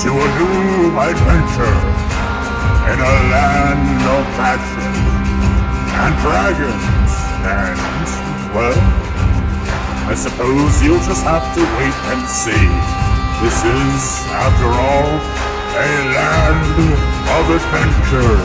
to a new adventure in a land of passion and dragons and, well, I suppose you'll just have to wait and see. This is, after all, a land of adventure.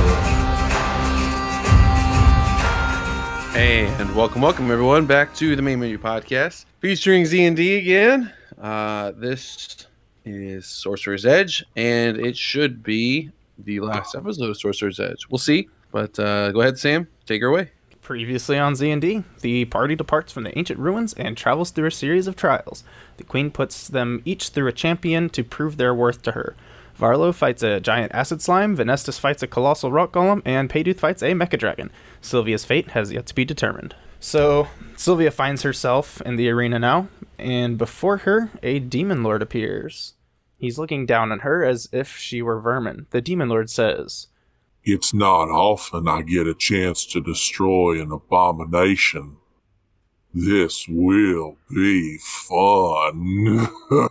And welcome, welcome everyone back to the main menu podcast featuring Z and D again. Uh, this is Sorcerer's Edge, and it should be the last episode of Sorcerer's Edge. We'll see, but uh, go ahead, Sam, take her away. Previously on Z&D, the party departs from the ancient ruins and travels through a series of trials. The queen puts them each through a champion to prove their worth to her. Varlo fights a giant acid slime, Venestus fights a colossal rock golem, and Payduth fights a mecha dragon. Sylvia's fate has yet to be determined. So, Sylvia finds herself in the arena now, and before her, a demon lord appears. He's looking down on her as if she were vermin. The demon lord says, It's not often I get a chance to destroy an abomination. This will be fun.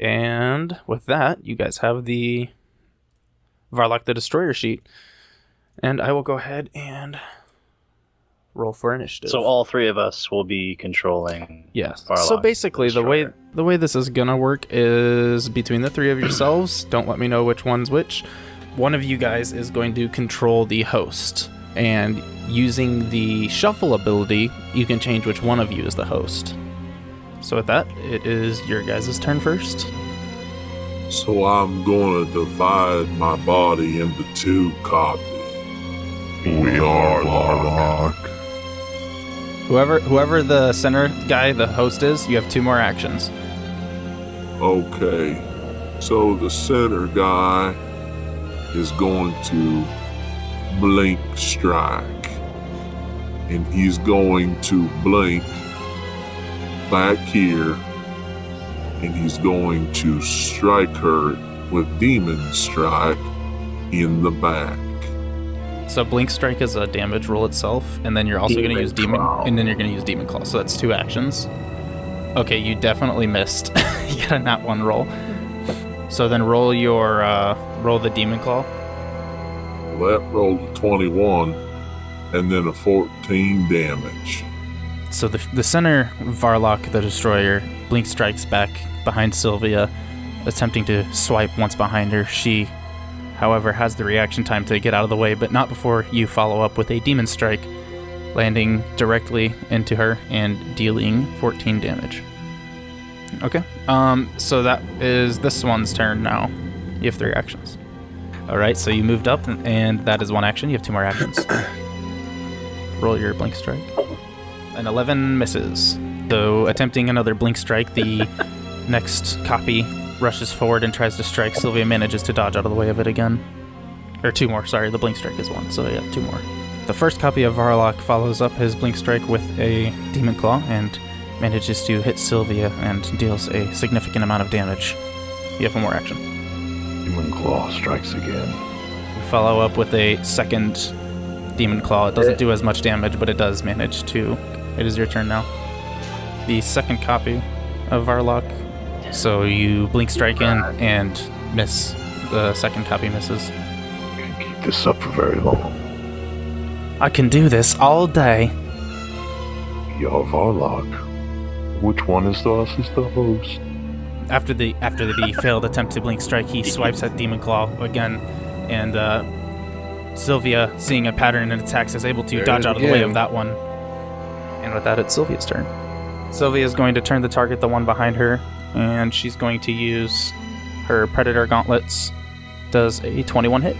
And with that, you guys have the Varlock the Destroyer sheet. And I will go ahead and roll for initiative. So all three of us will be controlling. Yes. Varlock so basically, the way the way this is gonna work is between the three of yourselves. don't let me know which one's which. One of you guys is going to control the host, and using the shuffle ability, you can change which one of you is the host. So with that, it is your guys' turn first. so I'm gonna divide my body into two copies. We are Varlock. Whoever whoever the center guy, the host is, you have two more actions. Okay, so the center guy is going to blink strike, and he's going to blink back here, and he's going to strike her with demon strike in the back. So blink strike is a damage roll itself, and then you're also going to use demon, Claw. and then you're going to use demon claw. So that's two actions. Okay, you definitely missed. you got a not one roll. So then roll your uh, roll the demon claw. That rolled a 21, and then a 14 damage. So the the center Varlock the Destroyer blink strikes back behind Sylvia, attempting to swipe once behind her. She, however, has the reaction time to get out of the way, but not before you follow up with a demon strike, landing directly into her and dealing 14 damage. Okay. Um. So that is this one's turn now. You have three actions. All right. So you moved up, and- that is one action. You have two more actions. Roll your blink strike. An 11 misses. So, attempting another blink strike, the next copy rushes forward and tries to strike. Sylvia manages to dodge out of the way of it again. Or two more, sorry, the blink strike is one, so yeah, two more. The first copy of Varlock follows up his blink strike with a demon claw and manages to hit Sylvia and deals a significant amount of damage. You have one more action. Demon Claw strikes again. You follow up with a second demon claw. It doesn't eh. do as much damage, but it does manage to. It is your turn now. The second copy of Varlock. So you blink strike in and miss. The second copy misses. Can't keep this up for very long. I can do this all day. You're Varlock. Which one is the us is the host? After the after the failed attempt to blink strike, he swipes at demon claw again, and uh, Sylvia, seeing a pattern in attacks, is able to There dodge out of the way of that one. And with that, it's Sylvia's turn. Sylvia is going to turn the target, the one behind her, and she's going to use her Predator Gauntlets. Does a 21 hit?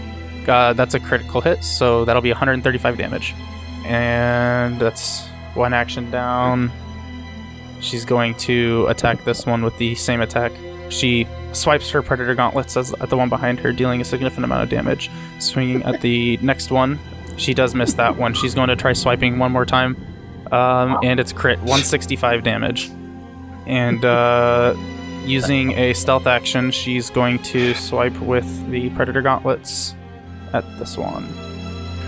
Uh, that's a critical hit, so that'll be 135 damage. And that's one action down. She's going to attack this one with the same attack. She swipes her Predator Gauntlets as, at the one behind her, dealing a significant amount of damage. Swinging at the next one. She does miss that one. She's going to try swiping one more time. Um, and it's crit, 165 damage. And uh, using a stealth action, she's going to swipe with the Predator Gauntlets at this one.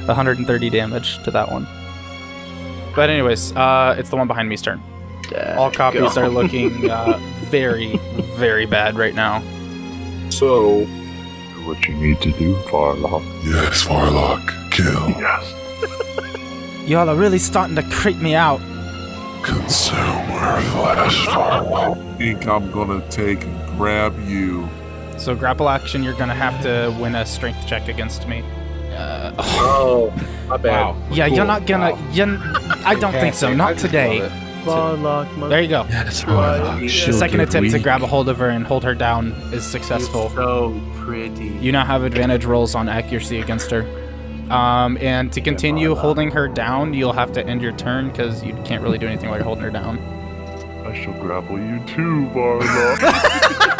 130 damage to that one. But anyways, uh, it's the one behind me's turn. All copies are looking uh, very, very bad right now. So, Do what you need to do, Varlock. yes, Varlock, kill, Yes. Y'all are really starting to creep me out. Consume her flesh, Varlock. think I'm gonna take and grab you. So grapple action, you're gonna have to win a strength check against me. Uh, Oh, my bad. Wow. yeah, you're not gonna. Wow. You're, I don't think so. Not today. love There you go. Yes, Varlock, she'll Second get attempt to grab a hold of her and hold her down is successful. So pretty. You now have advantage rolls on accuracy against her. Um, and to continue holding her down, you'll have to end your turn because you can't really do anything while you're holding her down. I shall grapple you too, Varlock.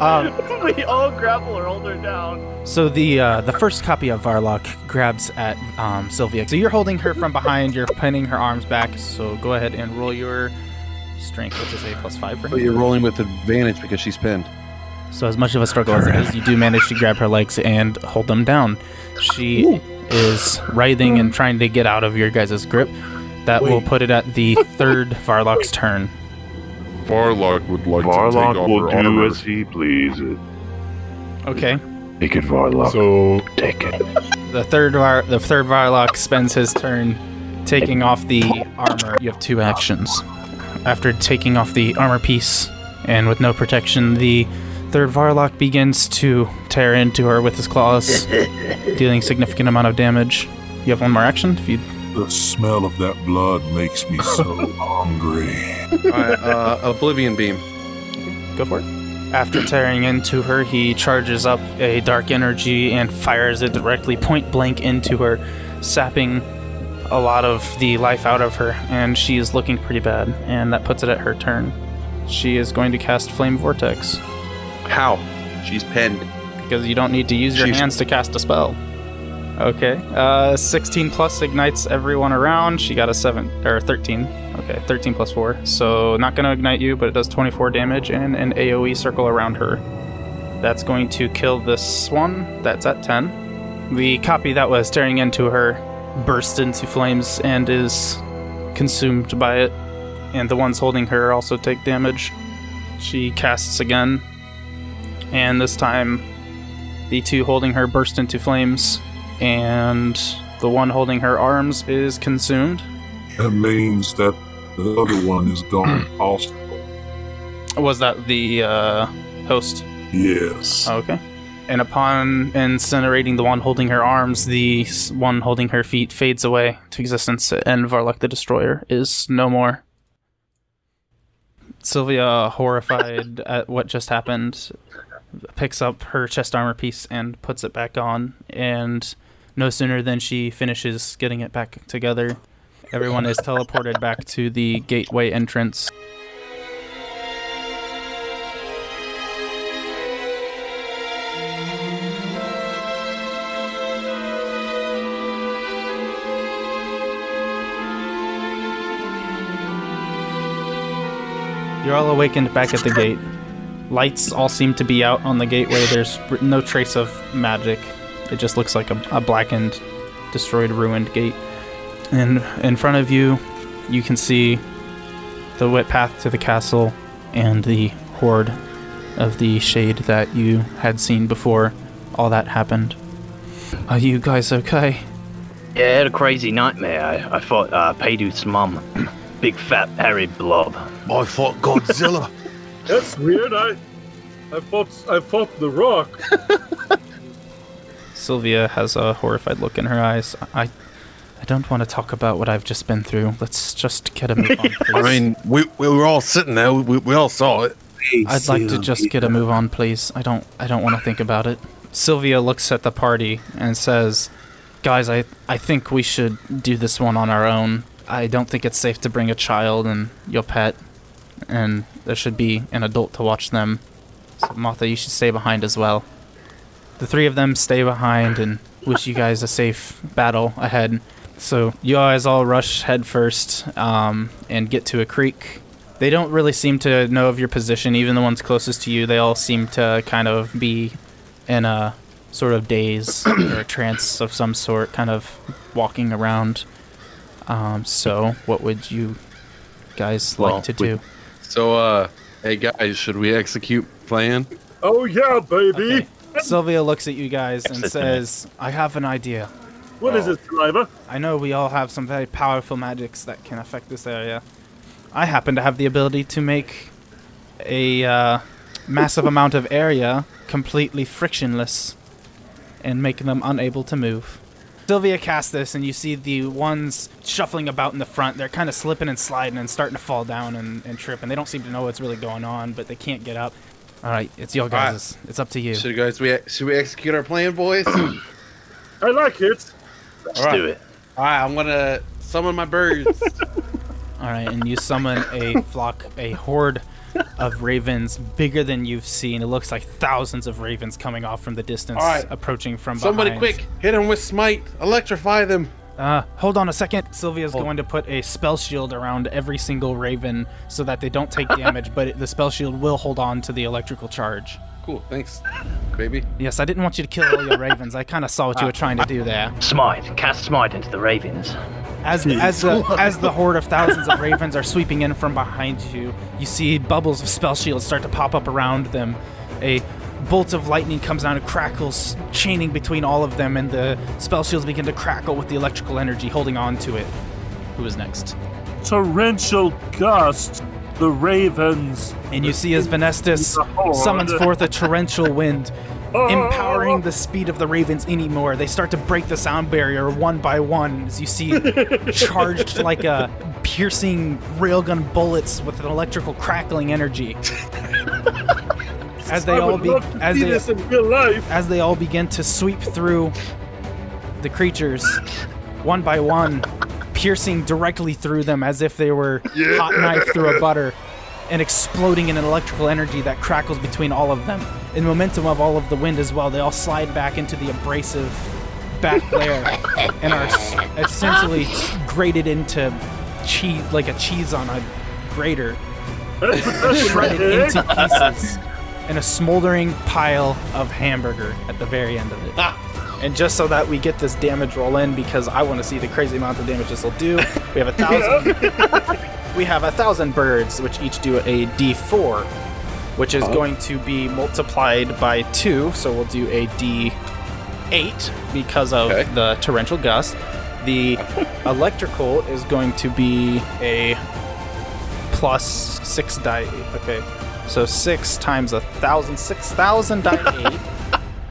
Um, we all grapple or hold her down. so the uh, the first copy of Varlock grabs at um, Sylvia. So you're holding her from behind. You're pinning her arms back. So go ahead and roll your strength, which is a plus five for But you're rolling with advantage because she's pinned. So as much of a struggle as it is, you do manage to grab her legs and hold them down. She is writhing and trying to get out of your guys' grip. That will put it at the third Varlock's turn. Varlock would like to take Varlock off will her do armor. as he pleases. Okay. Take it, Varlock. So, Take it. The third Var- the third Varlock spends his turn taking off the armor. You have two actions. After taking off the armor piece and with no protection, the third Varlock begins to tear into her with his claws, dealing significant amount of damage. You have one more action. If you the smell of that blood makes me so hungry. All right, uh, Oblivion Beam. go for it. After tearing into her, he charges up a dark energy and fires it directly point blank into her, sapping a lot of the life out of her, and she is looking pretty bad, and that puts it at her turn. She is going to cast Flame Vortex How? She's pinned. because you don't need to use your She's- hands to cast a spell. Okay. Uh, 16 plus ignites everyone around. She got a 7 or 13. Okay, 13 plus 4. So not going to ignite you, but it does 24 damage and an AoE circle around her. That's going to kill this one. That's at 10. The copy that was staring into her bursts into flames and is consumed by it. And the ones holding her also take damage. She casts again. And this time the two holding her burst into flames, and the one holding her arms is consumed. That means that the other one is gone also. Was that the uh, host? Yes. Okay. And upon incinerating the one holding her arms, the one holding her feet fades away to existence, and Varlock the Destroyer is no more. Sylvia, horrified at what just happened, picks up her chest armor piece and puts it back on. And no sooner than she finishes getting it back together, everyone is teleported back to the gateway entrance. You're all awakened back at the gate. Lights all seem to be out on the gateway. There's no trace of magic. It just looks like a, a blackened, destroyed, ruined gate. And in front of you, you can see the wet path to the castle and the horde of the shade that you had seen before all that happened. Are you guys okay? Yeah, I had a crazy nightmare. I, I fought uh, Payduth's mum. Big fat hairy blob. I fought Godzilla. That's weird. I, I fought, I fought the Rock. Sylvia has a horrified look in her eyes. I, I don't want to talk about what I've just been through. Let's just get a move on, please. I mean, we, we were all sitting there. We, we all saw it. I'd like to just get a move on, please. I don't, I don't want to think about it. Sylvia looks at the party and says, "Guys, I, I think we should do this one on our own. I don't think it's safe to bring a child and your pet, and there should be an adult to watch them. So, Martha, you should stay behind as well." The three of them stay behind and wish you guys a safe battle ahead. So you guys all rush headfirst um, and get to a creek. They don't really seem to know of your position, even the ones closest to you. They all seem to kind of be in a sort of daze or a trance of some sort, kind of walking around. Um, so, what would you guys like to we- do? So, uh, Hey guys, should we execute plan? Oh yeah, baby. Sylvia looks at you guys and says, I have an idea. What is it, driver? I know we all have some very powerful magics that can affect this area. I happen to have the ability to make a uh, massive amount of area completely frictionless and make them unable to move. Sylvia casts this, and you see the ones shuffling about in the front. They're kind of slipping and sliding and starting to fall down and, and trip, and they don't seem to know what's really going on, but they can't get up. All right, it's your right. guys'. It's up to you. Should guys we should we execute our plan, boys? I like it. Let's Alright. do it. right, I'm gonna summon my birds. All right, and you summon a flock, a horde of ravens bigger than you've seen. It looks like thousands of ravens coming off from the distance, right. approaching from Somebody behind. quick, hit them with smite, electrify them. Uh, hold on a second. Sylvia's going to put a spell shield around every single raven so that they don't take damage, but it, the spell shield will hold on to the electrical charge. Cool, thanks, baby. Yes, I didn't want you to kill all your ravens. I kind of saw what you were ah. trying to do there. Smite. Cast smite into the ravens. As as the as the horde of thousands of ravens are sweeping in from behind you, you see bubbles of spell shields start to pop up around them. A bolt of lightning comes down and crackles, chaining between all of them, and the spell shields begin to crackle with the electrical energy holding on to it. Who is next? Torrential gust. The ravens. And you see as Venestus summons forth a torrential wind, oh. empowering the speed of the ravens anymore. They start to break the sound barrier one by one as you see charged like a piercing railgun bullets with an electrical crackling energy. As they I all be as they this in real life. as they all begin to sweep through the creatures one by one, piercing directly through them as if they were hot knife through a butter, and exploding in an electrical energy that crackles between all of them. In momentum of all of the wind as well, they all slide back into the abrasive back layer and are essentially grated into cheese, like a cheese on a grater shredded into pieces and a smoldering pile of hamburger at the very end of it. And just so that we get this damage roll in, because I want to see the crazy amount of damage this will do, we have a thousand. we have a thousand birds, which each do a D4, which is oh. going to be multiplied by two. So we'll do a D8 because of Okay. the torrential gust. The electrical is going to be a plus six die eight. Okay. So six times a thousand, six thousand die eight.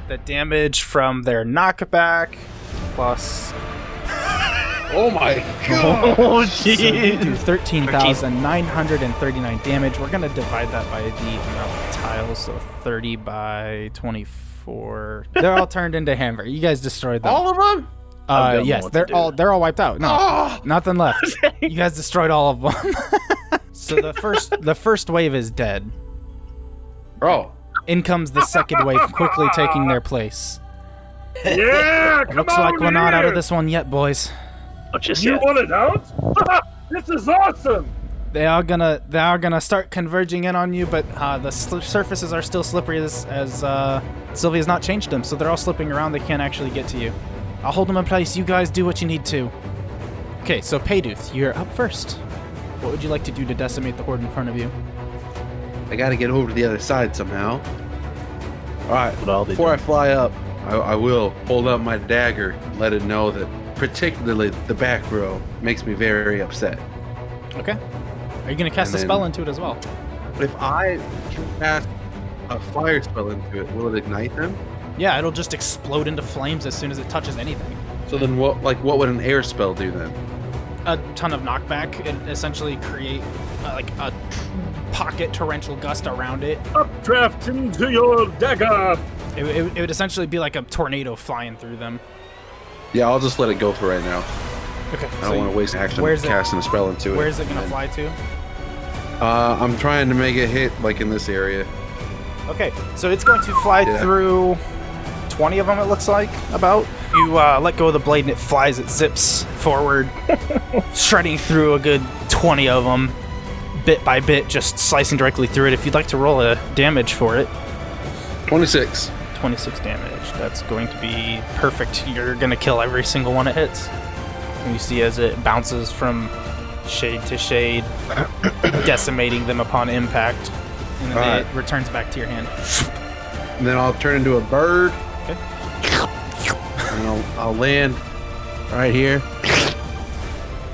The damage from their knockback plus Oh my god! Oh, so we do thirteen thousand nine hundred and thirty-nine damage. We're gonna divide that by the amount of tiles, so thirty by twenty-four. They're all turned into hamburger. You guys destroyed them. All of them? uh, don't yes, they're all they're all wiped out. No, Oh, nothing left. you guys destroyed all of them. so the first the first wave is dead. bro. In comes the second wave, quickly taking their place. Yeah, come Looks on like we're not out of this one yet, boys. Not just You yet. want it out? this is awesome. They are gonna they are gonna start converging in on you, but uh, the sl- surfaces are still slippery as, as uh, Sylvia's not changed them, so they're all slipping around. They can't actually get to you. I'll hold them in place. You guys do what you need to. Okay, so Payduth, you're up first. What would you like to do to decimate the horde in front of you? I gotta get over to the other side somehow. Alright, What all before I fly up, I, I will hold up my dagger, let it know that particularly the back row makes me very upset. Okay. Are you gonna cast And a spell into it as well? If I cast a fire spell into it, will it ignite them? Yeah, it'll just explode into flames as soon as it touches anything. So then what like what would an air spell do then? a ton of knockback and essentially create uh, like a pocket torrential gust around it. Updraft into your dagger. It, it, it would essentially be like a tornado flying through them. Yeah, I'll just let it go for right now. Okay. I don't want to waste action where's it- casting a spell into it. Where's it gonna fly to? Uh, I'm trying to make it hit like in this area. Okay, so it's going to fly Yeah. through 20 of them, it looks like, about. You uh, let go of the blade and it flies, it zips forward, shredding through a good 20 of them, bit by bit, just slicing directly through it. If you'd like to roll a damage for it, 26. 26 damage. That's going to be perfect. You're going to kill every single one it hits. And you see as it bounces from shade to shade, decimating them upon impact. and then All it right. returns back to your hand. And then I'll turn into a bird. Okay. And I'll, I'll land right here.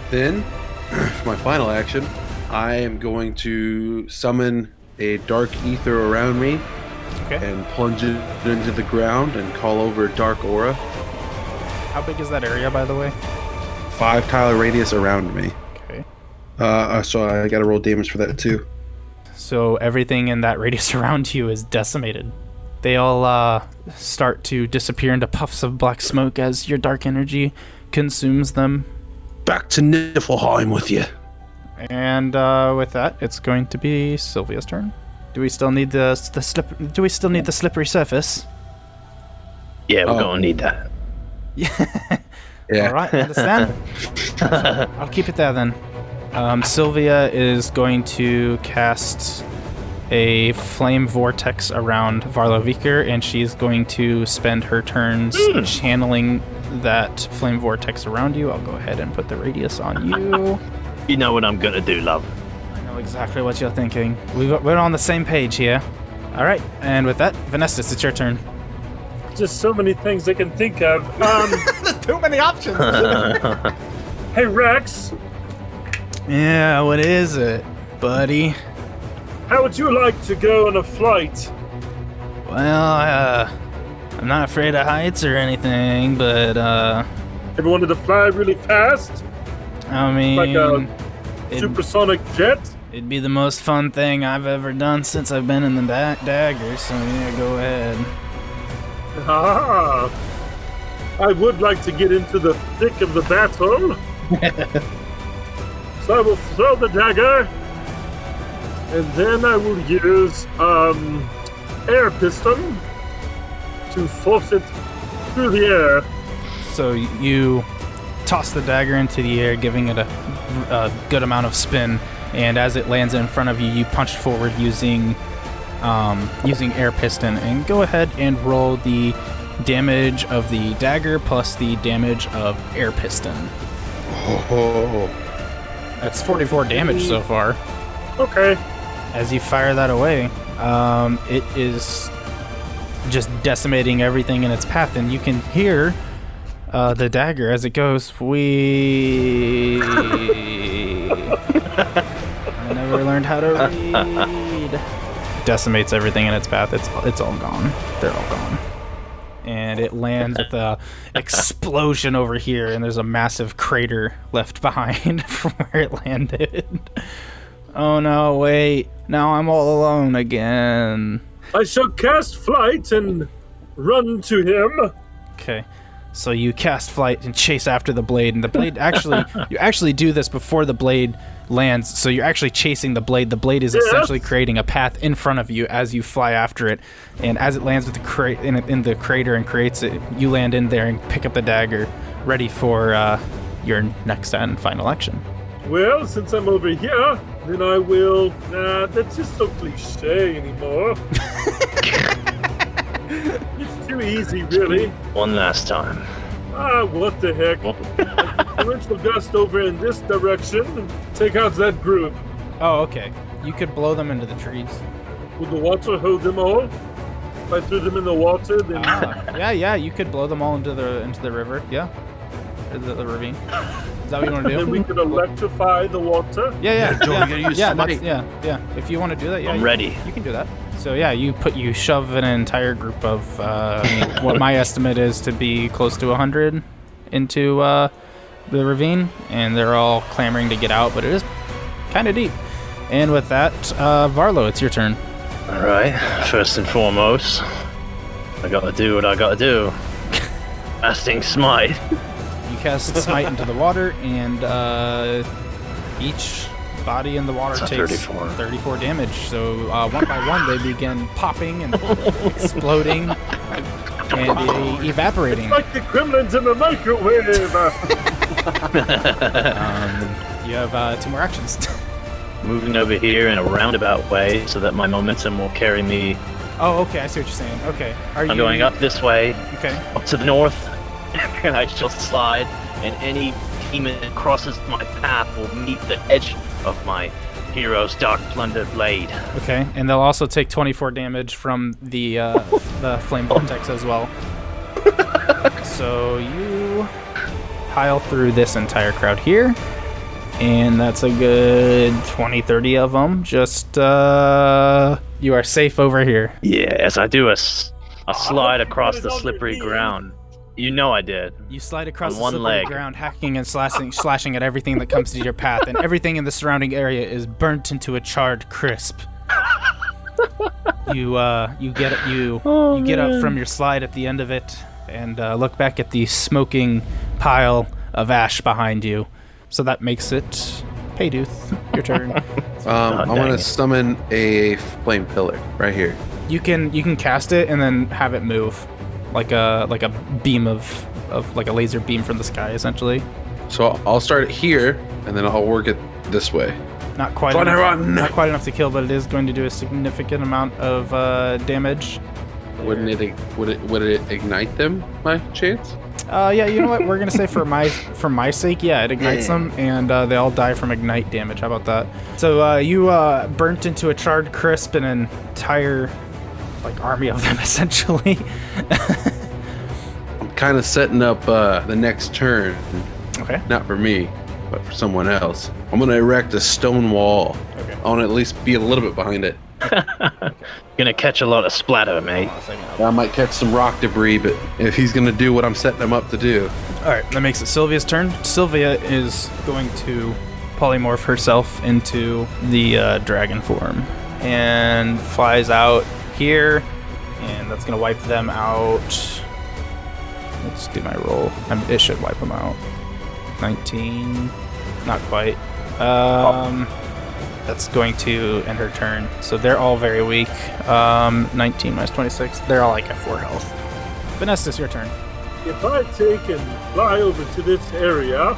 Then, for my final action, I am going to summon a dark ether around me Okay. and plunge it into the ground and call over dark aura. How big is that area, by the way? Five tile radius around me. Okay. Uh, so I got to roll damage for that too. So everything in that radius around you is decimated. They all uh, start to disappear into puffs of black smoke as your dark energy consumes them. Back to Niflheim with you. And uh, with that, it's going to be Sylvia's turn. Do we still need the the slip? Do we still need the slippery surface? Yeah, we're Oh. gonna need that. Yeah. yeah. All right, understand. I'll keep it there then. Um, Sylvia is going to cast a flame vortex around Varloviker, and she's going to spend her turns channeling that flame vortex around you. I'll go ahead and put the radius on you. You know what I'm gonna do, love. I know exactly what you're thinking. We've, we're on the same page here. All right, and with that, Vanessa, it's your turn. Just so many things I can think of. Um, Too many options. hey Rex, yeah, what is it, buddy? how would you like to go on a flight? Well, uh, I'm not afraid of heights or anything, but uh, Ever wanted to fly really fast, I mean, like a it'd, supersonic jet? it'd be the most fun thing I've ever done since I've been in the da- dagger. So yeah, go ahead. Ah, I would like to get into the thick of the battle. so I will throw the dagger, and then I will use um, air piston to force it through the air. So you toss the dagger into the air, giving it a, a good amount of spin, and as it lands in front of you, you punch forward using um, using air piston. And go ahead and roll the damage of the dagger plus the damage of air piston. Oh, That's 44 damage so far. Okay. As you fire that away, um, it is just decimating everything in its path, and you can hear uh, the dagger as it goes. We. I never learned how to read. Decimates everything in its path. It's it's all gone. They're all gone. And it lands with a explosion over here, and there's a massive crater left behind from where it landed. Oh no, wait. Now I'm all alone again. I shall cast flight and run to him. Okay. So you cast flight and chase after the blade, and the blade actually, you actually do this before the blade lands. So you're actually chasing the blade. The blade is essentially creating a path in front of you as you fly after it, and as it lands with the cra- in, in the crater and creates it, you land in there and pick up the dagger, ready for uh, your next and final action. Well, since I'm over here, then I will. Nah, that's just so cliche anymore. it's too easy, really. One last time. Ah, what the heck? Torrential gust over in this direction and take out that group. Oh, okay. You could blow them into the trees. Would the water hold them all? If I threw them in the water, then Ah, yeah, yeah. You could blow them all into the into the river. Yeah, Or the, the ravine. Is that what you want to do? then we could electrify the water. Yeah, yeah, Joe, yeah. you gotta use yeah, smite. that's, yeah, yeah. If you want to do that, yeah, I'm you- ready. You can do that. So yeah, you put you shove an entire group of uh, what my estimate is to be close to hundred into uh, the ravine, and they're all clamoring to get out, but it is kind of deep. And with that, uh, Varlo, it's your turn. All right. First and foremost, I gotta do what I gotta do. Casting smite. You cast smite into the water, and uh, each body in the water It's takes 34. 34 damage. So uh, one by one, they begin popping and exploding and e- evaporating. Like the gremlins in the microwave. Um, you have uh, two more actions. Moving over here in a roundabout way so that my momentum will carry me. oh, okay. I see what you're saying. Okay. Are you I'm going up this way, Okay. up to the north, and I shall slide, and any demon that crosses my path will meet the edge of my Hero's Dark Plunder Blade. Okay, and they'll also take 24 damage from the uh, the flame vortex as well. so you pile through this entire crowd here, and that's a good 20, 30 of them. Just uh, you are safe over here. Yes, I do a, a slide across the slippery ground. You know I did. You slide across On the one slippery leg. ground, hacking and slashing, slashing at everything that comes to your path, and everything in the surrounding area is burnt into a charred crisp. you uh, you get you you get up from your slide at the end of it, and uh, look back at the smoking pile of ash behind you. So that makes it Payduth, your turn. Um, I want to summon a flame pillar right here. you can you can cast it and then have it move, like a like a beam of of like a laser beam from the sky, essentially. So I'll- start it here, and then I'll work it this way. Not quite. Run, enough, run! Not quite enough to kill, but it is going to do a significant amount of uh, damage. Wouldn't it? Would it? Would it ignite them? By chance? Uh, yeah, you know what? We're gonna say for my for my sake, yeah, it ignites them, and uh, they all die from ignite damage. How about that? So uh, you uh, burnt into a charred crisp an entire like army of them, essentially. I'm kind of setting up uh, the next turn, okay. not for me, but for someone else. I'm gonna erect a stone wall. Okay. I want to at least be a little bit behind it. Gonna catch a lot of splatter, mate. I might catch some rock debris, but if he's gonna do what I'm setting him up to do, All right, that makes it Sylvia's turn. Sylvia is going to polymorph herself into the uh, dragon form and flies out here, and that's gonna wipe them out. Let's do my roll. Um, it should wipe them out. 19, not quite. Um, that's going to end her turn. So they're all very weak. Um, 19 minus 26. They're all like at four health. Vanessa, it's your turn. If I take and fly over to this area,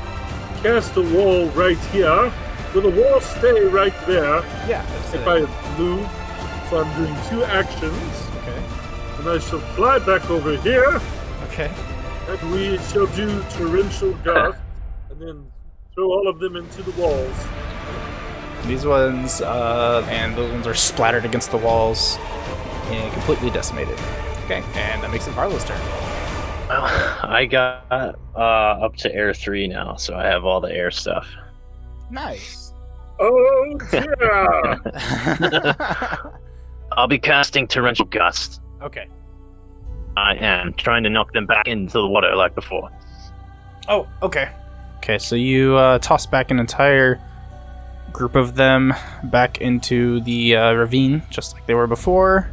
cast a wall right here, will the wall stay right there Yeah. if I move? So I'm doing two actions, Okay. and I shall fly back over here, Okay. and we shall do torrential gust, and then throw all of them into the walls. These ones, uh, and those ones are splattered against the walls and completely decimated. Okay, and that makes it Varlo's turn. Well, I got uh, up to air three now, so I have all the air stuff. Nice. Oh dear! I'll be casting torrential gust. okay. I am trying to knock them back into the water like before. Oh, okay. Okay, so you uh, toss back an entire group of them back into the uh, ravine, just like they were before,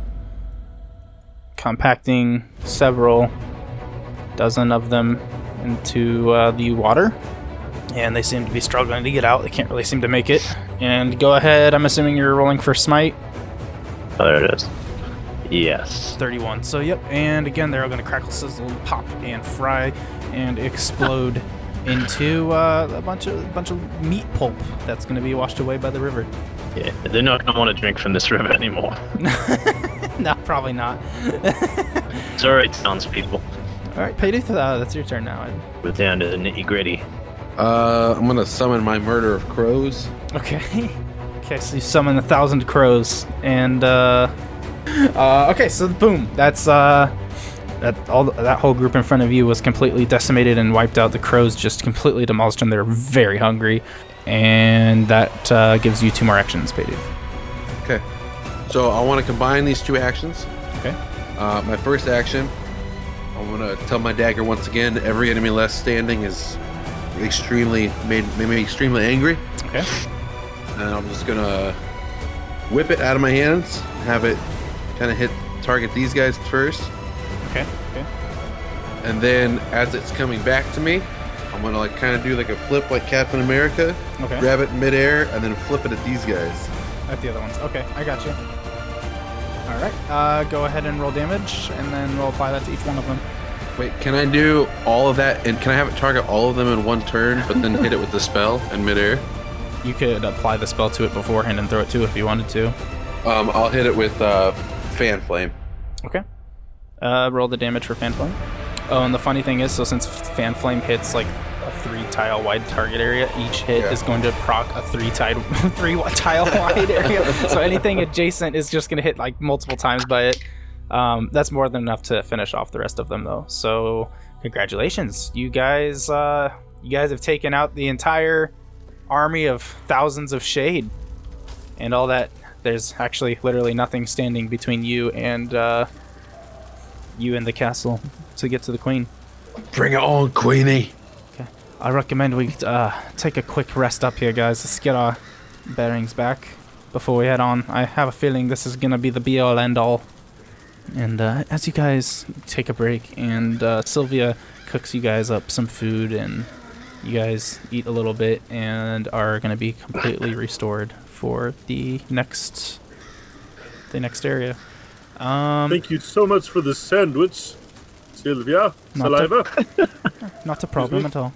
compacting several dozen of them into uh, the water. And they seem to be struggling to get out. They can't really seem to make it. And go ahead. I'm assuming you're rolling for smite. Oh, there it is. Yes. 31. So, yep. And again, they're all going to crackle, sizzle, pop, and fry, and explode into uh, a bunch of bunch of meat pulp that's going to be washed away by the river. Yeah, they're not gonna want to drink from this river anymore. no, probably not. Sorry, townspeople. all right, Payduth, uh, that's your turn now. We're down to the nitty gritty. uh, I'm gonna summon my murder of crows. Okay. Okay, so you summon a thousand crows, and uh, uh, okay, so boom, that's uh, that all that whole group in front of you was completely decimated and wiped out. The crows just completely demolished them. They're very hungry, and that uh, gives you two more actions, Payduth. Okay. So I want to combine these two actions. Okay. Uh, my first action, I'm gonna tell my dagger once again. Every enemy left standing is extremely made made me extremely angry, Okay. And I'm just gonna whip it out of my hands, have it kind of hit target these guys first, Okay. Okay. and then as it's coming back to me, I'm gonna like kind of do like a flip like Captain America, Okay. grab it midair, and then flip it at these guys. At the other ones. Okay, I got you. All right. Uh, go ahead and roll damage, and then we'll apply that to each one of them. Wait, can I do all of that? And can I have it target all of them in one turn, but then hit it with the spell in midair? You could apply the spell to it beforehand and throw it too if you wanted to. Um, I'll hit it with uh, fan flame. Okay. Uh, roll the damage for fan flame. Oh, and the funny thing is, so since fan flame hits like a three tile wide target area. Each hit Yeah. is going to proc a three tile three tile wide area. so anything adjacent is just going to hit like multiple times by it. Um, that's more than enough to finish off the rest of them though. So congratulations, you guys. Uh, you guys have taken out the entire army of thousands of shade, and all that. There's actually literally nothing standing between you and uh, you and the castle to get to the queen. Bring it on, Queenie. Okay. I recommend we uh, take a quick rest up here, guys. Let's get our bearings back before we head on. I have a feeling this is gonna be the be all end all. And uh, as you guys take a break, and uh, Sylvia cooks you guys up some food, and you guys eat a little bit, and are gonna be completely restored for the next the next area. Um, Thank you so much for the sandwich, Sylvia. Not a- Saliva. Not a problem at all.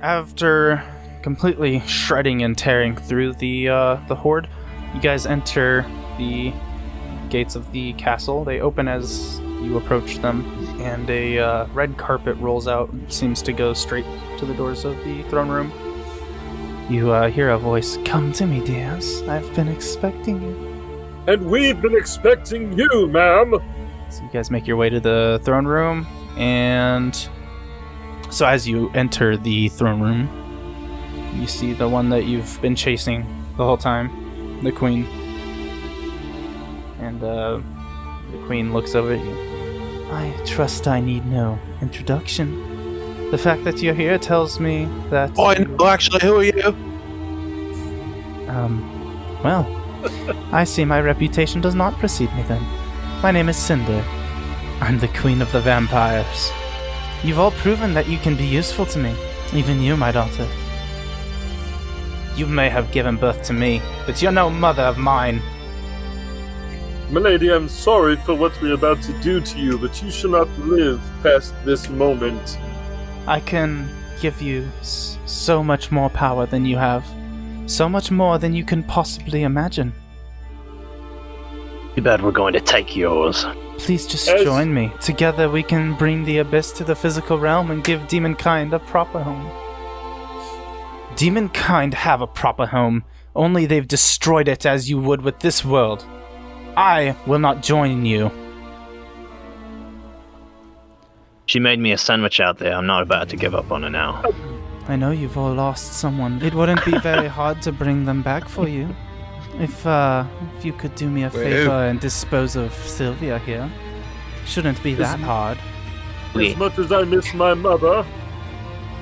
After completely shredding and tearing through the uh, the horde, you guys enter the gates of the castle. They open as you approach them, and a uh, red carpet rolls out. and Seems to go straight to the doors of the throne room. You uh, hear a voice. Come to me, dears. I've been expecting you. and we've been expecting you, ma'am. So you guys make your way to the throne room, and so as you enter the throne room, you see the one that you've been chasing the whole time, the queen. And uh, the queen looks over at you. I trust I need no introduction. The fact that you're here tells me that. Oh, I know, actually, who are you? Um, well, I see my reputation does not precede me then. My name is Cinder. I'm the queen of the vampires. You've all proven that you can be useful to me, even you, my daughter. You may have given birth to me, but you're no mother of mine. Milady, I'm sorry for what we're about to do to you, but you shall not live past this moment. I can give you s- so much more power than you have, so much more than you can possibly imagine. Too bad we're going to take yours. Please just As- join me. Together we can bring the abyss to the physical realm and give demonkind a proper home. Demonkind have a proper home, only they've destroyed it as you would with this world. I will not join you. She made me a sandwich out there. I'm not about to give up on her now. I know you've all lost someone. It wouldn't be very hard to bring them back for you. If uh if you could do me a Wait, favor and dispose of Sylvia here. Shouldn't be that hard. As much as I miss my mother,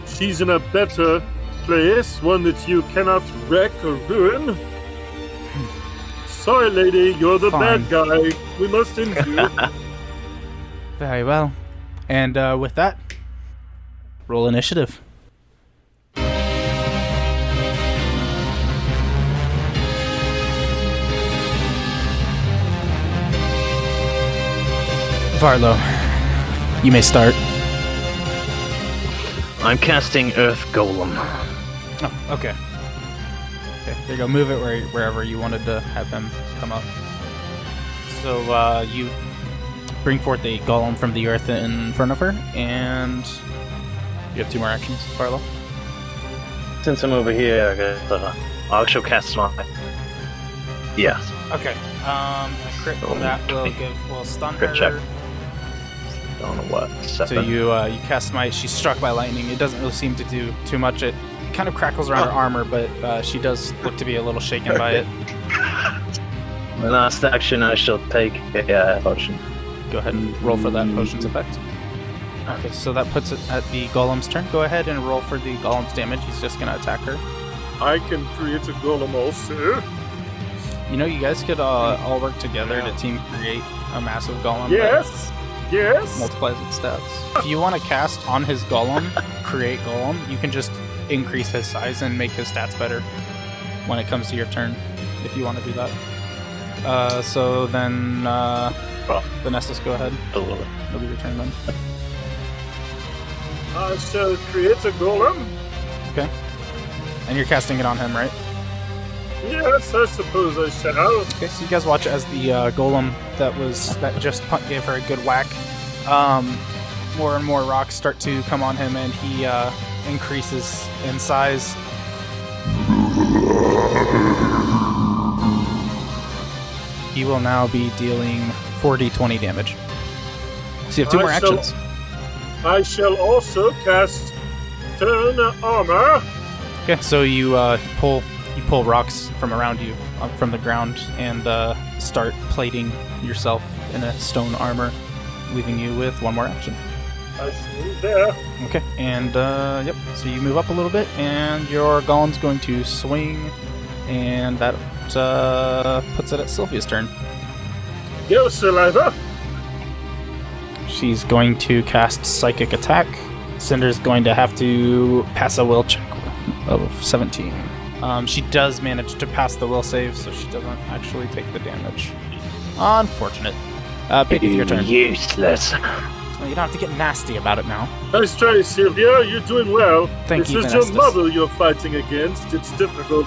she's in a better place, one that you cannot wreck or ruin. Sorry, lady, you're the Fine. bad guy. We must end you. Very well. And uh, with that, roll initiative. Varlo, you may start. I'm casting Earth Golem. Oh, okay. Okay, there you go. Move it where, wherever you wanted to have him come up. So uh, you bring forth a golem from the earth in front of her, and you have two more actions, Varlo. Since I'm over here, I guess, uh, I'll actually cast my. Yes. Okay. Um, a crit Oh, that will give will stun Crit her. check. Don't know what. So Seven. you uh, you cast my. She's struck by lightning. It doesn't really seem to do too much. It kind of crackles around her armor, but uh, she does look to be a little shaken by it. My last action, I shall take a uh, potion. Go ahead and roll for that potion's effect. Okay, so that puts it at the golem's turn. Go ahead and roll for the golem's damage. He's just gonna attack her. I can create a golem also. You know, you guys could uh, all work together to team create a massive golem. Yes, yes. multiplies its stats. If you want to cast on his golem, create golem, you can just increase his size and make his stats better when it comes to your turn, if you want to do that. Uh, so then, uh, Well. Vanessa's go ahead. A little bit. It'll be your turn then. I shall create a golem. Okay. And you're casting it on him, right? Yes, I suppose I shall. Okay, so you guys watch as the uh, golem that was that just pu- gave her a good whack, um, more and more rocks start to come on him, and he uh, increases in size. He will now be dealing 4d20 damage. So you have two I more shall- actions. I shall also cast Turn Armor. Okay, so you uh, pull you pull rocks from around you uh, from the ground and uh, start plating yourself in a stone armor, leaving you with one more action. Okay, and uh, yep. So you move up a little bit, and your golem's going to swing, and that uh, puts it at Sylvia's turn. Go, Saliva. She's going to cast Psychic Attack. Cinder's going to have to pass a will check of 17. Um, she does manage to pass the will save, so she doesn't actually take the damage. Unfortunate. Uh, Piggy, your turn. Useless. Well, you don't have to get nasty about it now. Nice try, Sylvia. You're doing well. Thank this you, is your Venestus. mother you're fighting against. It's difficult.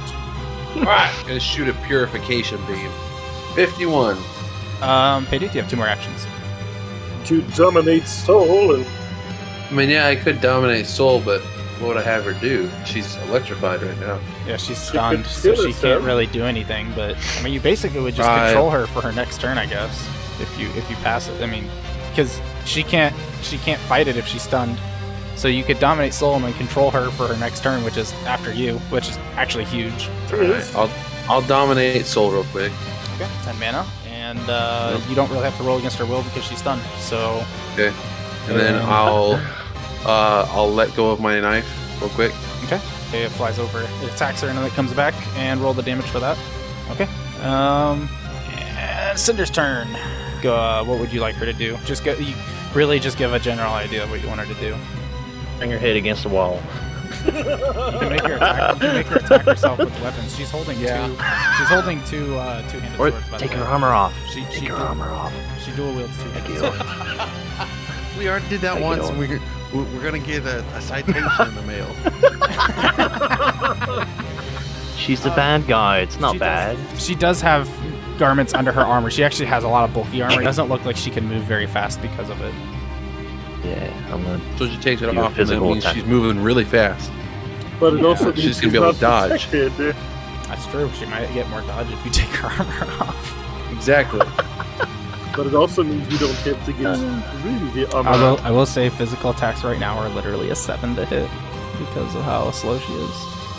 Alright, gonna shoot a purification beam. 51. Um, Piggy, you have two more actions. To dominate soul and I mean, yeah, I could dominate Soul, but what would I have her do? She's electrified right now. Yeah, she's could stunned, so she us, can't huh? really do anything. But I mean, you basically would just Right. control her for her next turn, I guess. If you if you pass it, I mean, because she can't she can't fight it if she's stunned. So you could dominate Soul and control her for her next turn, which is after you, which is actually huge. Alright, I'll I'll dominate Soul real quick. Okay, ten mana, and uh, you don't really have to roll against her will because she's stunned. So Okay. And then I'll uh I'll let go of my knife real quick. Okay. It flies over, it attacks her, and then it comes back, and roll the damage for that. Okay. Um, and Cinder's turn. Go, uh, what would you like her to do? Just go. You really just give a general idea of what you want her to do. Bring your head against the wall. You can make her attack. You can make her attack herself with weapons. She's holding Yeah. two. She's holding two uh, two-handed Or swords. By take the her armor off. She she Take her dual, armor off. she dual wields two-handed swords. We already did that Take once. and We're, we're we're gonna get a, a citation in the mail. She's the bad guy. It's not She bad. does, she does have garments under her armor. She actually has a lot of bulky armor. It doesn't look like she can move very fast because of it. Yeah, I'm gonna. So she takes it off, and that physical means attack. she's moving really fast. But it Yeah, also she's means gonna be able to dodge. protected. That's true. She might get more dodge if you take her armor off. Exactly. But it also means you don't have to get uh. Really, the armor. I will. I will say physical attacks right now are literally a seven to hit because of how slow she is.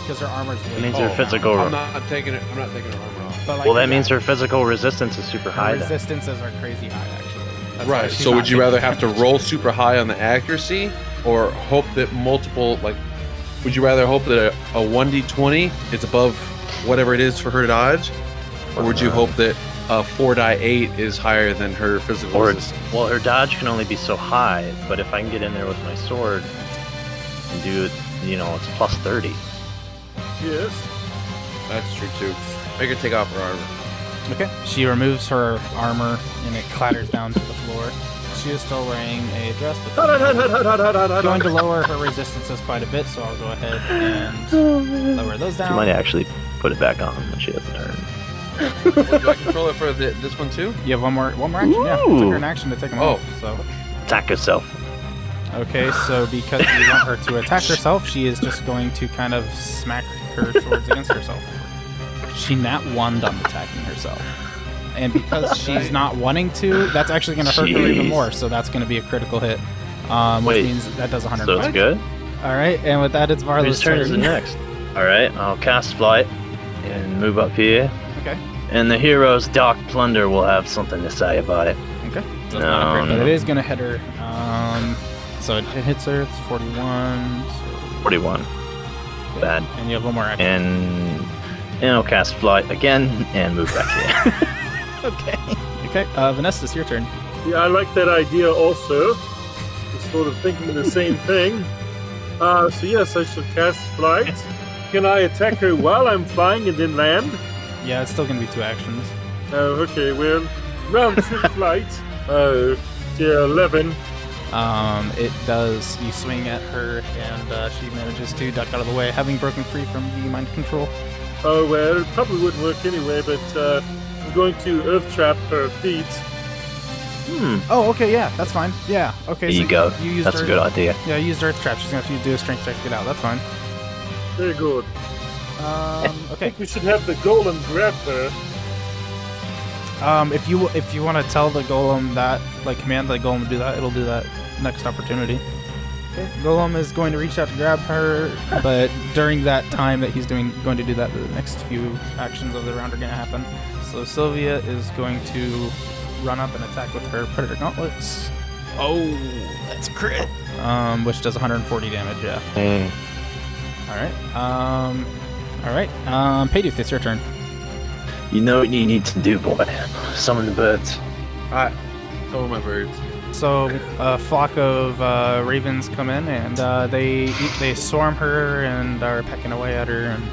Because her armor's. That way means low her now. physical. I'm not taking it. I'm not taking her armor off. But, like, well, that yeah, means her physical resistance is super her high. Then. resistances are crazy high, actually. That's Right. So would you rather the have to roll super high on the accuracy, or hope that multiple like? Would you rather hope that a, a 1d20 is above whatever it is for her to dodge, or would you uh. hope that a 4 die 8 is higher than her physical Or resistance? well, her dodge can only be so high. But if I can get in there with my sword and do it, you know, it's plus thirty. Yes. That's true too. Make her take off her armor. Okay. She removes her armor and it clatters down to the floor. She is still wearing a dress, but going to lower her resistances quite a bit. So I'll go ahead and lower those down. She might actually put it back on when she has a turn. Wait, do I control it for the, this one too? You have one more one more action. Yeah, it took her an action to take them Oh. off. So Attack herself. okay, so because you want her to attack herself, she is just going to kind of smack her swords against herself. She nat one on attacking herself. And because she's not wanting to, that's actually going to hurt her even more. So that's going to be a critical hit, um, which Wait. means that does 100. So 100. it's good. All right, and with that, it's Varla's Whose turn is it next? All right, I'll cast flight and move up here. Okay. And the hero's dark plunder will have something to say about it. Okay. So No, not a crit, but no. it is going to hit her. Um, so it, it hits her. It's 41. So, Forty-one. Bad. and you have one more action. And and I'll cast flight again and move back here. Okay. Okay. Uh, Venestus, it's your turn. Yeah, I like that idea also. Just sort of thinking the same thing. Uh, so yes, I shall cast flight. Can I attack her while I'm flying and then land? Yeah, it's still going to be two actions. Oh, okay, well, round two flight. Oh, yeah, 11. Um, it does. You swing at her, and uh, she manages to duck out of the way, having broken free from the mind control. Oh, well, it probably wouldn't work anyway, but uh, I'm going to earth trap her feet. Hmm. Oh, okay, yeah, that's fine. Yeah, okay. There so you go. You used That's a Earth- good idea. Yeah, you used Earth Trap. She's gonna have to do a strength check to get out. That's fine. Very good. Um, I think we should have the golem grab her. Um, if you if you want to tell the golem that, like, command the golem to do that, it'll do that next opportunity. Okay. Golem is going to reach out to grab her, but during that time that he's doing going to do that, the next few actions of the round are going to happen. So Sylvia is going to run up and attack with her predator gauntlets. Oh, that's crit. Um, which does 140 damage. Yeah. Hey. All right. Um, all right. Um, Payduth, it's your turn. You know what you need to do, boy. Summon the birds. Alright. Summon my birds. So a flock of uh, ravens come in and uh, they they swarm her and are pecking away at her. And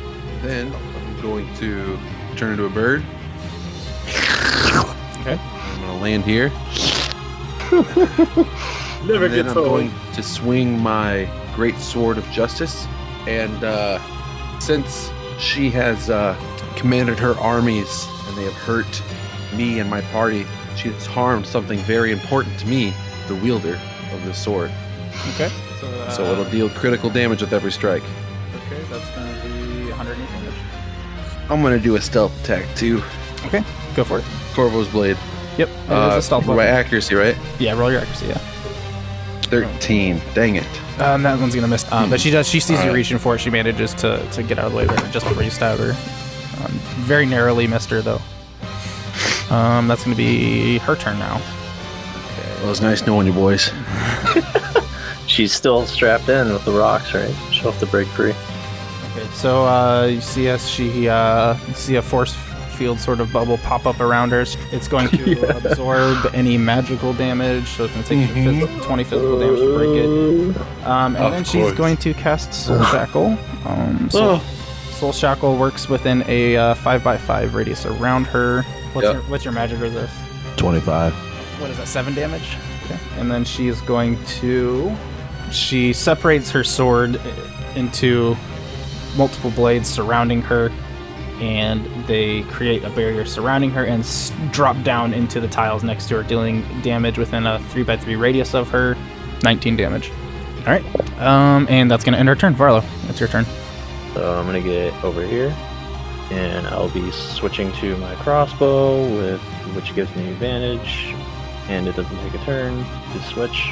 Then I'm going to turn into a bird. Okay. I'm gonna land here. Never and then gets I'm old. going to swing my great sword of justice. And uh, since she has uh, commanded her armies and they have hurt me and my party, she has harmed something very important to me, the wielder of the sword. okay. So, uh, So it'll deal critical damage with every strike. Okay, that's gonna be 108 damage. I'm gonna do a stealth attack too. Okay, go for it. Corvo's blade. Yep. It is Uh, a stealth for my accuracy, right? Yeah, roll your accuracy. Yeah. 13. Dang it. Um, that one's gonna miss. Um, but she does. She sees you Alright. reaching for it. She manages to, to get out of the way there just before you stab her. Um, very narrowly missed her though. Um, that's gonna be her turn now. Well, it's nice knowing you boys. She's still strapped in with the rocks, right? She'll have to break free. Okay, so uh, you see as she uh, you see a force field sort of bubble pop up around her. It's going to absorb any magical damage, so it's going to take you phys- 20 physical damage to break it. Um, and Of then she's course. going to cast Soul Shackle. Um, Soul, Soul Shackle works within a uh, 5x5 radius around her. What's, Yep. your, what's your magic resist? 25. what is that seven damage? Okay. And then she is going to she separates her sword into multiple blades surrounding her and they create a barrier surrounding her and s- drop down into the tiles next to her dealing damage within a 3x3 radius of her. 19 damage. All right. Um and that's gonna end her turn. Varlo it's your turn. So I'm gonna get over here, and I'll be switching to my crossbow, with which gives me advantage, and it doesn't take a turn to switch,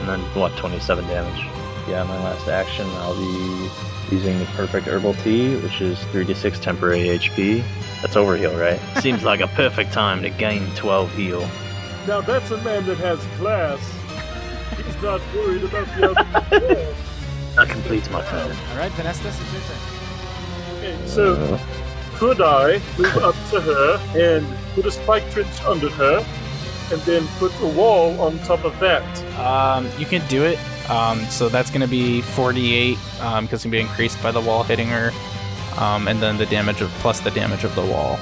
and then what? 27 damage. Yeah, my last action, I'll be using the perfect herbal tea, which is 3d6 temporary HP. That's overheal, right? Seems like a perfect time to gain 12 heal. Now that's a man that has class. He's not worried about the other. That completes my turn. all right Venestus it's your turn okay, so uh, could I move up to her and put a spike trench under her, and then put a wall on top of that? Um, you can do it. Um, so that's going to be 48 um, because it's going to be increased by the wall hitting her, um, and then the damage of plus the damage of the wall.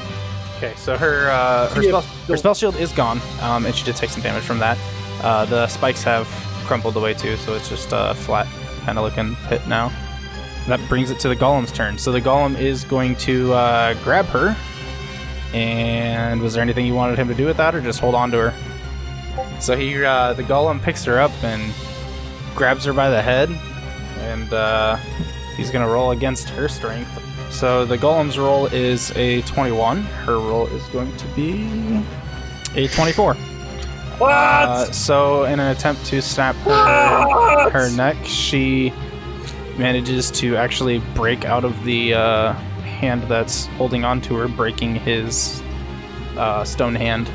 Okay, so her uh, her, Yeah, spell, her spell shield is gone, um, and she did take some damage from that. Uh, the spikes have crumpled away too, so it's just a flat kind of looking hit now. That brings it to the golem's turn. So the golem is going to uh, grab her. And was there anything you wanted him to do with that, or just hold on to her? So he, uh, the golem picks her up and grabs her by the head, and uh, he's gonna roll against her strength. So the golem's roll is a 21. Her roll is going to be a 24. What? Uh, so in an attempt to snap her, her neck, she manages to actually break out of the uh, hand that's holding on to her, breaking his uh, stone hand.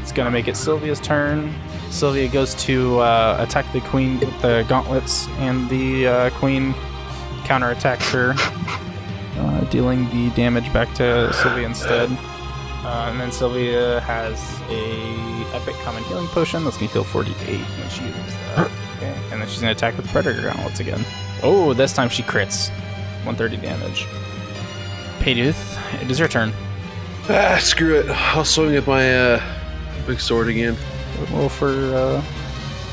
It's gonna make it Sylvia's turn. Sylvia goes to uh, attack the queen with the gauntlets, and the uh, queen counterattacks her, uh, dealing the damage back to Sylvia instead. Uh, and then Sylvia has a epic common healing potion that's gonna heal 48 when she uses that. Okay, and then she's gonna attack with predator gauntlets again. Oh, this time she crits, 130 damage. Payduth, it is your turn. Ah, screw it. I'll swing with my uh, big sword again. Roll for uh,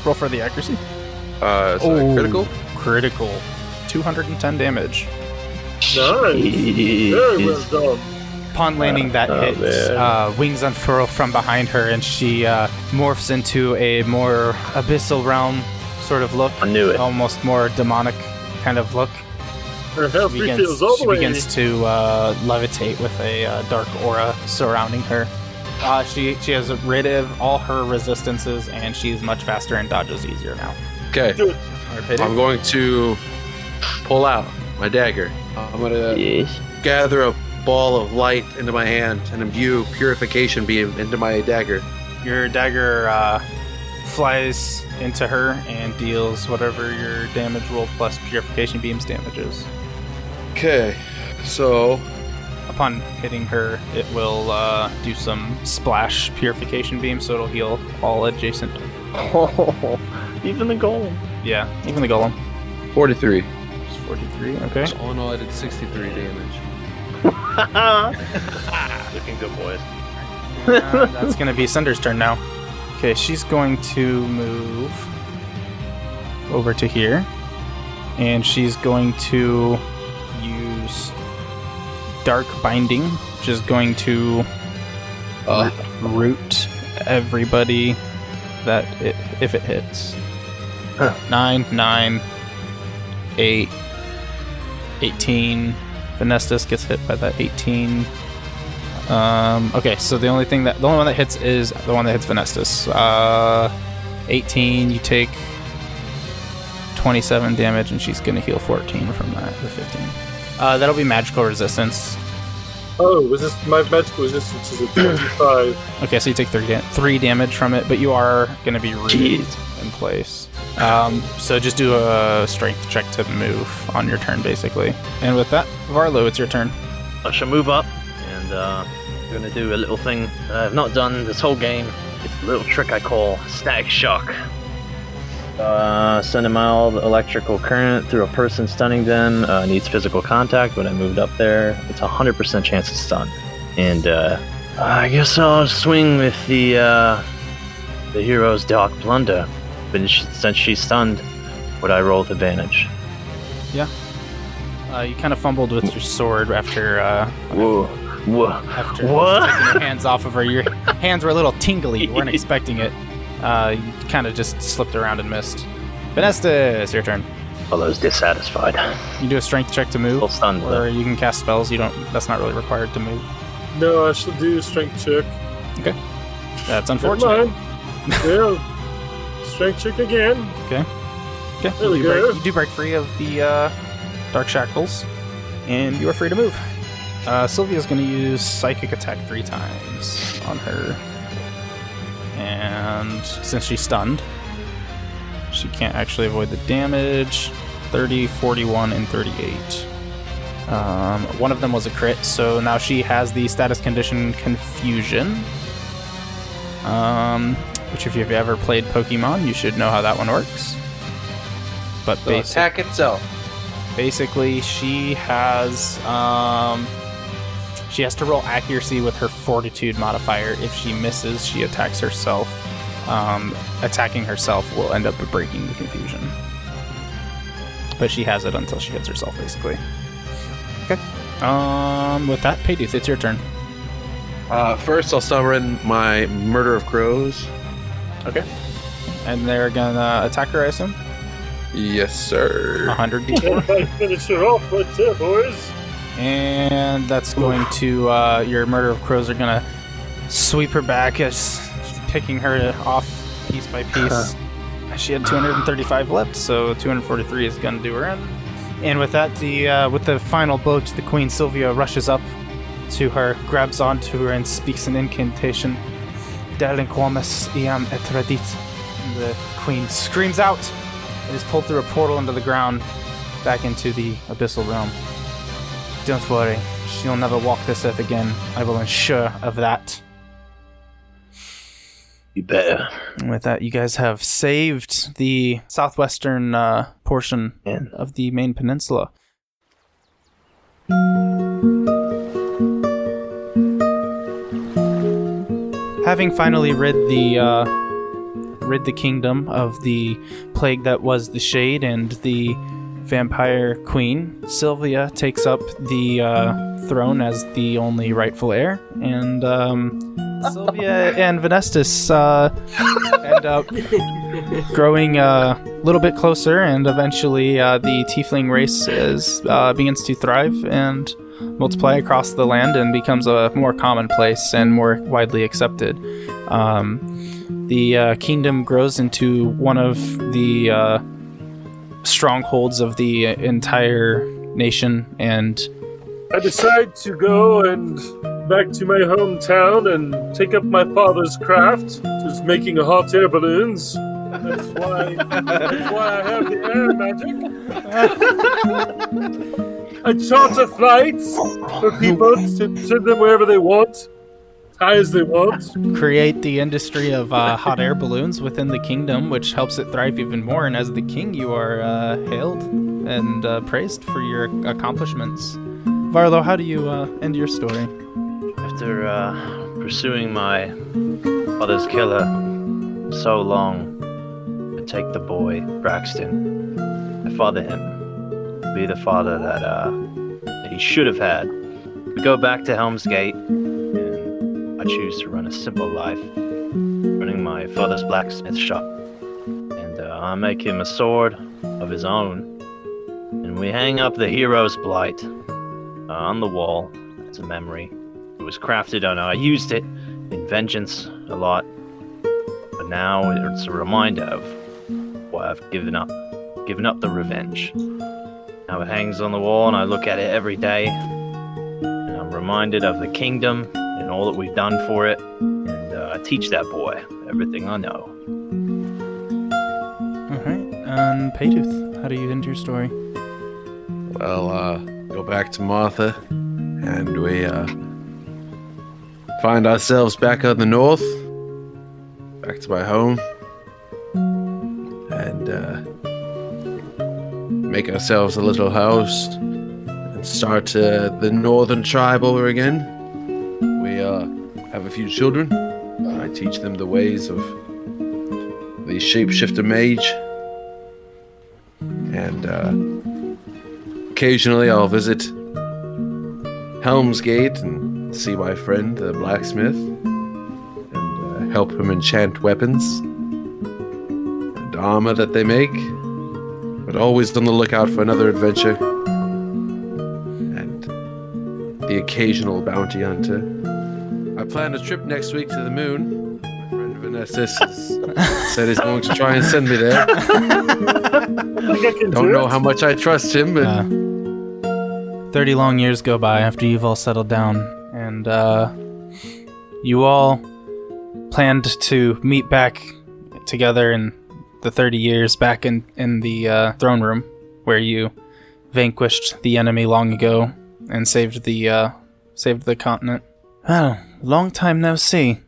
roll for the accuracy. Uh, Oh. critical. Critical, 210 damage. Nice. Very well done. Upon landing that Oh, hit, uh, wings unfurl from behind her, and she uh, morphs into a more abyssal realm sort of look, I knew it. almost more demonic kind of look. Her health She refills begins, all she the way. begins to uh, levitate with a uh, dark aura surrounding her. Uh, she she has rid of all her resistances, and she's much faster and dodges easier now. Okay. I'm going to pull out my dagger. I'm going to Yes. gather a ball of light into my hand and imbue purification beam into my dagger. Your dagger uh, flies into her and deals whatever your damage roll plus purification beams damages. Okay. So, Upon hitting her, it will uh, do some splash purification beam, so it'll heal all adjacent. Oh, even the golem. Yeah, even the golem. 43. It's 43. Okay. So all in all, I did 63 damage. Looking good, boys. Uh, that's going to be Cinder's turn now. Okay, she's going to move over to here. And she's going to use Dark Binding, which is going to Uh, root everybody that it, if it hits. Huh. 9, 9, 8, 18. Venestus gets hit by that 18. Um, okay, so the only thing that the only one that hits is the one that hits Venestus. Uh, 18. You take 27 damage, and she's gonna heal 14 from that or 15. Uh, that'll be magical resistance. Oh, resist my magical resistance is a 25. Okay, so you take three, da- three damage from it, but you are gonna be rooted Jeez. in place. Um, so just do a strength check to move on your turn, basically. And with that, Varlo, it's your turn. I shall move up and uh, I'm gonna do a little thing that I've not done this whole game. It's a little trick I call static shock. Uh, send a mild electrical current through a person, stunning them. Uh, needs physical contact, but I moved up there. It's a hundred percent chance to stun. And uh, I guess I'll swing with the uh, the hero's dark blunder. But since she's stunned, would I roll with advantage? Yeah. Uh, you kind of fumbled with your sword after uh, Whoa, whoa. after What? taking your hands off of her. Your hands were a little tingly. You weren't expecting it. Uh, you kind of just slipped around and missed. Venestus, it's your turn. Follow's dissatisfied. You do a strength check to move, Still stunned. though. or you can cast spells. You don't. That's not really required to move. No, I should do a strength check. Okay. That's Never unfortunate. mind. well, strength check again. Okay, There we you, break, you do break free of the uh, dark shackles, and you are free to move. Uh, Sylvia's going to use psychic attack three times on her, and since she's stunned, she can't actually avoid the damage. 30, 41, and 38. Um, one of them was a crit, so now she has the status condition Confusion. Um, which, if you've ever played Pokemon, you should know how that one works. But the basic, attack itself. basically, she has um, she has to roll accuracy with her Fortitude modifier. If she misses, she attacks herself. Um, attacking herself will end up breaking the confusion. But she has it until she hits herself, basically. Okay. Um, with that, Payduth, it's your turn. Uh, first, I'll summon my Murder of Crows. Okay. And they're gonna attack her, I assume. Yes, sir. 100 d4. Everybody finish her off right there, boys. And that's going to uh, your murder of crows are gonna sweep her back as picking her off piece by piece. she had 235 left, so 243 is gonna do her in. And with that, the uh, with the final blow to the queen, Sylvia rushes up to her, grabs onto her, and speaks an incantation. Delinquamus iam et redit. And The queen screams out and is pulled through a portal into the ground, back into the abyssal realm. Don't worry, she'll never walk this earth again. I will ensure of that. You better. And with that, you guys have saved the southwestern uh, portion Man. of the main peninsula. Having finally rid the uh, rid the kingdom of the plague that was the shade and the vampire queen, Sylvia takes up the uh, throne as the only rightful heir, and um, Sylvia and Venestus uh, end up growing a little bit closer, and eventually uh, the tiefling race is uh, begins to thrive and multiply across the land and becomes a more commonplace and more widely accepted. Um, the uh, kingdom grows into one of the uh, strongholds of the entire nation, and I decide to go and back to my hometown and take up my father's craft, is making hot air balloons. That's why, that's why I have the air magic. I charter flights for people to send them wherever they want, high as they want. create the industry of uh, hot air balloons within the kingdom, which helps it thrive even more. And as the king, you are uh, hailed and uh, praised for your accomplishments. Varlo, how do you uh, end your story? After uh, pursuing my father's killer so long, I take the boy, Braxton. I father him. Be the father that, uh, that he should have had. We go back to Helm's Gate, and I choose to run a simple life, running my father's blacksmith shop. And uh, I make him a sword of his own, and we hang up the hero's blight uh, on the wall as a memory. It was crafted on. I used it in Vengeance a lot, but now it's a reminder of what I've given up, given up the revenge. Now it hangs on the wall, and I look at it every day, and I'm reminded of the kingdom and all that we've done for it, and uh, teach that boy everything I know. All right, and Payduth, how do you end your story? Well, uh, go back to Martha, and we uh, find ourselves back on the north, back to my home, and uh, make ourselves a little house and start uh, the northern tribe over again. Few children. I teach them the ways of the shapeshifter mage, and. Uh, Occasionally, I'll visit Helm's Gate and see my friend, the blacksmith, and uh, help him enchant weapons and armor that they make. But always on the lookout for another adventure and the occasional bounty hunter. I plan a trip next week to the moon. My friend Venestus said he's going to try and send me there. I think I can Don't do know it. how much I trust him, but. Uh, 30 long years go by after you've all settled down, and uh, you all planned to meet back together in the 30 years back in, in the uh, throne room where you vanquished the enemy long ago and saved the uh, saved the continent. Well, long time no see.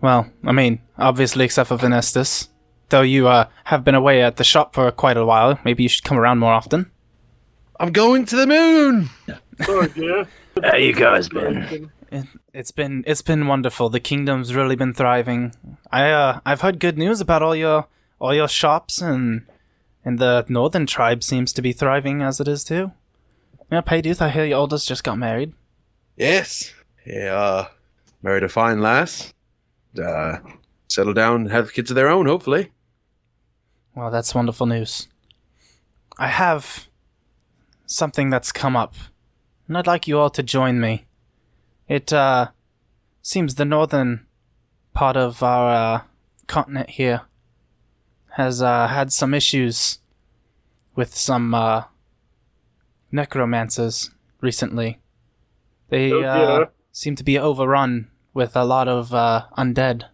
Well, I mean, obviously except for Venestus. Though you uh, have been away at the shop for quite a while, maybe you should come around more often. I'm going to the moon. Sorry, dear. How you guys been? It, it's been it's been wonderful. The kingdom's really been thriving. I uh I've heard good news about all your all your shops and and the northern tribe seems to be thriving as it is too. Yeah, Payduth, I hear your oldest just got married. Yes. Yeah. Uh, married a fine lass. Uh, settle down, have kids of their own, hopefully. Well, that's wonderful news. I have something that's come up, and I'd like you all to join me. It uh seems the northern part of our uh, continent here has uh, had some issues with some uh, necromancers recently. They Oh, uh, dear. Seem to be overrun with a lot of uh, undead.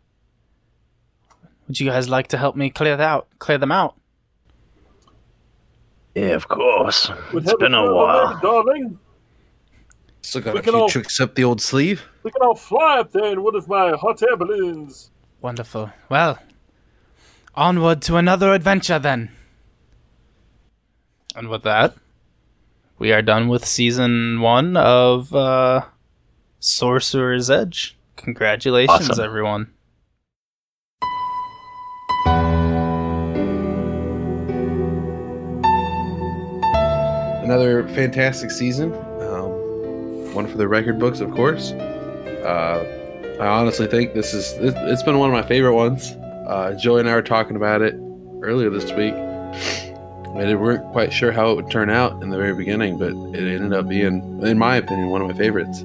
Would you guys like to help me clear that out, clear them out? Yeah, of course. We'd It's have been a while. already, darling. Still got We a can few all- tricks up the old sleeve. We can all fly up there in one of my hot air balloons. Wonderful. Well, onward to another adventure then. And with that, we are done with season one of uh, Sorcerer's Edge. Congratulations, Awesome. everyone. another fantastic season. Um, one for the record books, of course. Uh, I honestly think this is it, it's been one of my favorite ones. Uh, Joey and I were talking about it earlier this week. And we weren't quite sure how it would turn out in the very beginning, but it ended up being, in my opinion, one of my favorites.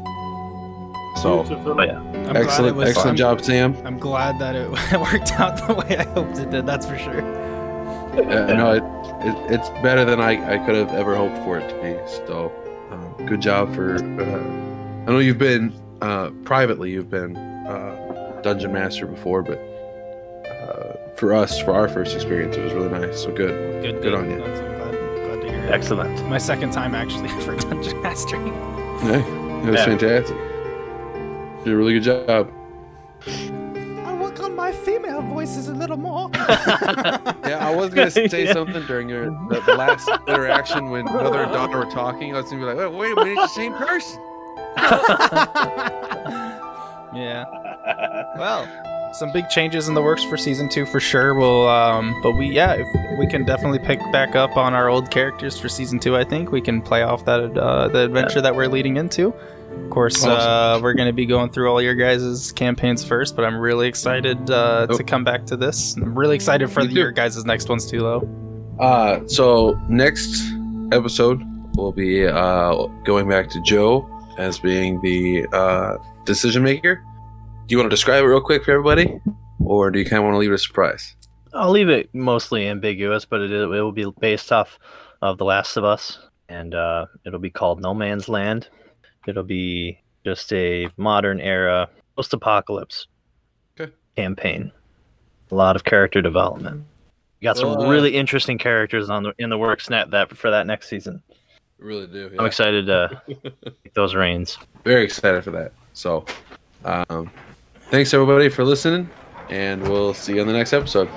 So, Beautiful. Yeah. I'm excellent, was- excellent I'm- job, Sam. I'm glad that it worked out the way I hoped it did. That's for sure. Uh, no, it, it, it's better than I, I could have ever hoped for it to be. So, um, good job for. Uh, I know you've been uh, privately, you've been uh, dungeon master before, but uh, for us, for our first experience, it was really nice. So good. Good, Good on you. That's- I'm glad, glad to hear. Excellent. My second time actually for dungeon mastering. Yeah, it was Yeah. fantastic. You did a really good job. I'll work on my female voices a little more. Yeah, I was gonna say Yeah. something during your the, the last interaction when mother and daughter were talking. I was gonna be like, "Wait, wait a minute, it's the same person." yeah. Well, some big changes in the works for season two for sure. We'll, um, but we, yeah, if we can definitely pick back up on our old characters for season two. I think we can play off that uh, the adventure that we're leading into. Of course, uh, we're going to be going through all your guys' campaigns first, but I'm really excited uh, Oh. to come back to this. I'm really excited for the, your guys' next ones too, though. Uh, so next episode we'll be uh going back to Joe as being the uh decision maker. Do you want to describe it real quick for everybody, or do you kind of want to leave it a surprise? I'll leave it mostly ambiguous, but it, it will be based off of The Last of Us, and uh, it'll be called No Man's Land. It'll be just a modern era post apocalypse Okay. campaign. A lot of character development. You got some uh, really interesting characters on the in the works net that for that next season. Really do. I'm excited to take those reins. Very excited for that. So, um, thanks everybody for listening, and we'll see you on the next episode.